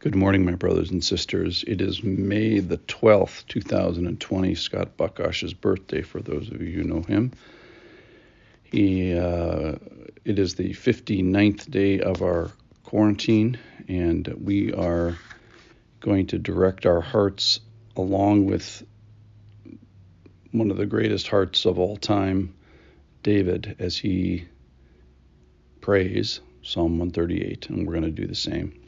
Good morning, my brothers and sisters. It is May the 12th, 2020, Scott Buckosh's birthday, for those of you who know him. He, uh, it is the 59th day of our quarantine, and we are going to direct our hearts along with one of the greatest hearts of all time, David, as he prays Psalm 138, and we're going to do the same.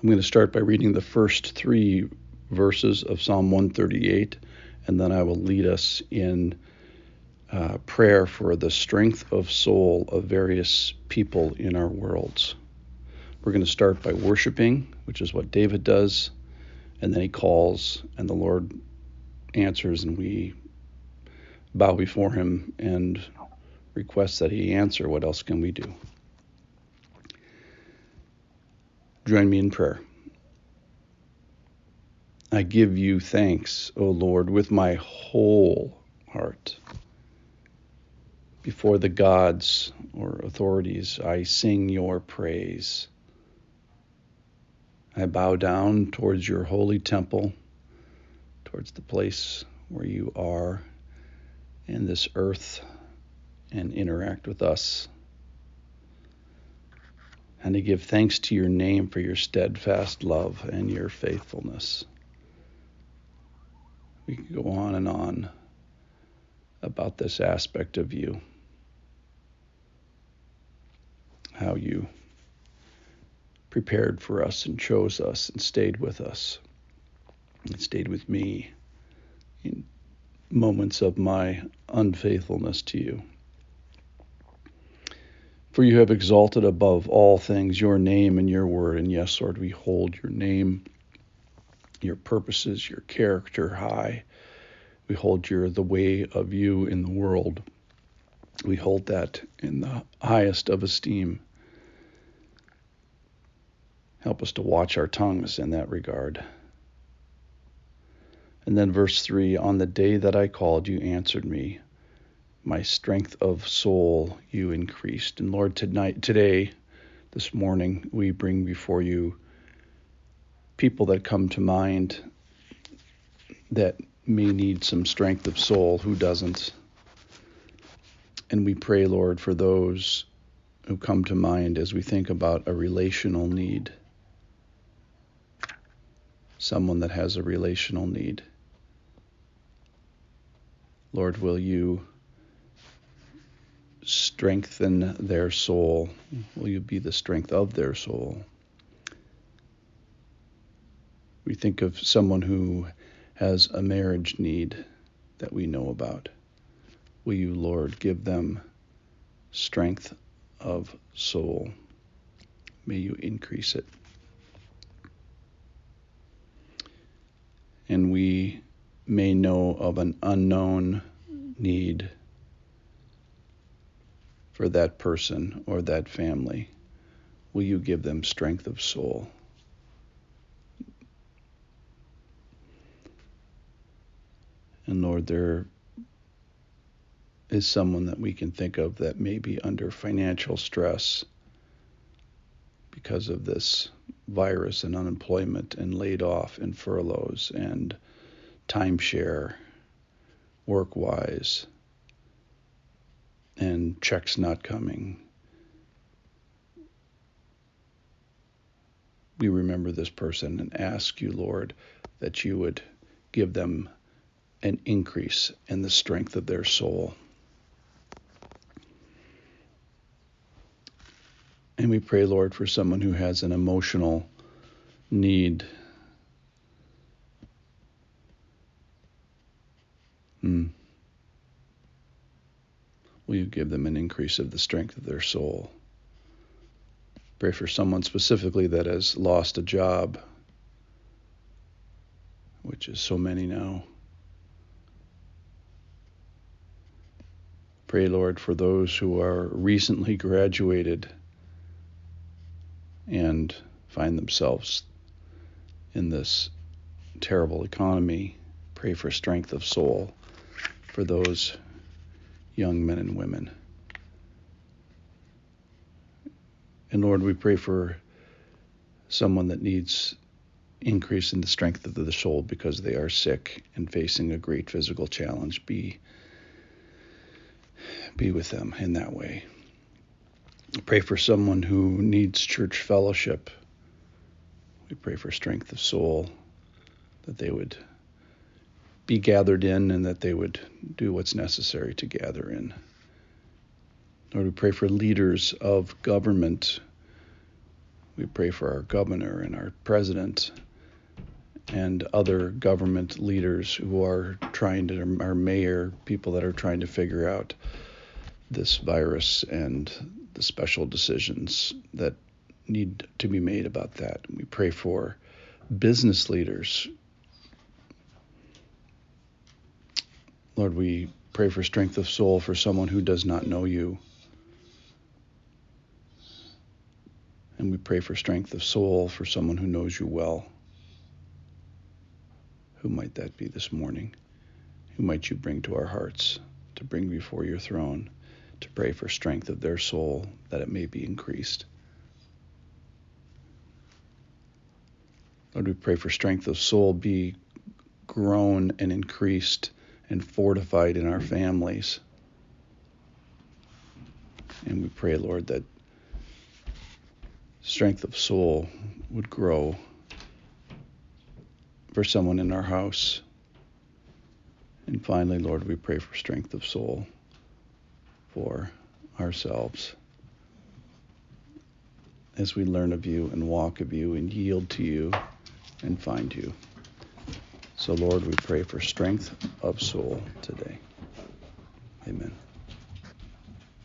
I'm going to start by reading the first three verses of Psalm 138, and then I will lead us in uh, prayer for the strength of soul of various people in our worlds. We're going to start by worshiping, which is what David does, and then he calls, and the Lord answers, and we bow before him and request that he answer. What else can we do? Join me in prayer. I give you thanks, O Lord, with my whole heart. Before the gods or authorities, I sing your praise. I bow down towards your holy temple, towards the place where you are in this earth and interact with us and to give thanks to your name for your steadfast love and your faithfulness. We could go on and on about this aspect of you, how you prepared for us and chose us and stayed with us and stayed with me in moments of my unfaithfulness to you. For you have exalted above all things your name and your word. And yes, Lord, we hold your name, your purposes, your character high. We hold your the way of you in the world. We hold that in the highest of esteem. Help us to watch our tongues in that regard. And then verse 3 On the day that I called, you answered me my strength of soul you increased. And Lord, tonight, today, this morning, we bring before you people that come to mind that may need some strength of soul. Who doesn't? And we pray, Lord, for those who come to mind as we think about a relational need. Someone that has a relational need. Lord, will you strengthen their soul? Will you be the strength of their soul? We think of someone who has a marriage need that we know about. Will you, Lord, give them strength of soul? May you increase it. And we may know of an unknown need for that person or that family? Will you give them strength of soul? And Lord, there is someone that we can think of that may be under financial stress because of this virus and unemployment and laid off and furloughs and timeshare work wise and checks not coming. We remember this person and ask you, Lord, that you would give them an increase in the strength of their soul. And we pray, Lord, for someone who has an emotional need. Hmm. Will you give them an increase of the strength of their soul? Pray for someone specifically that has lost a job, which is so many now. Pray, Lord, for those who are recently graduated and find themselves in this terrible economy. Pray for strength of soul for those young men and women. And Lord, we pray for someone that needs increase in the strength of the soul because they are sick and facing a great physical challenge, be be with them in that way. Pray for someone who needs church fellowship. We pray for strength of soul, that they would be gathered in and that they would do what's necessary to gather in. Lord, we pray for leaders of government. We pray for our governor and our president and other government leaders who are trying to, our mayor, people that are trying to figure out this virus and the special decisions that need to be made about that. We pray for business leaders. Lord, we pray for strength of soul for someone who does not know you. And we pray for strength of soul for someone who knows you well. Who might that be this morning? Who might you bring to our hearts to bring before your throne to pray for strength of their soul that it may be increased? Lord, we pray for strength of soul be grown and increased and fortified in our families. And we pray, Lord, that strength of soul would grow for someone in our house. And finally, Lord, we pray for strength of soul for ourselves as we learn of you and walk of you and yield to you and find you. So, Lord, we pray for strength of soul today. Amen.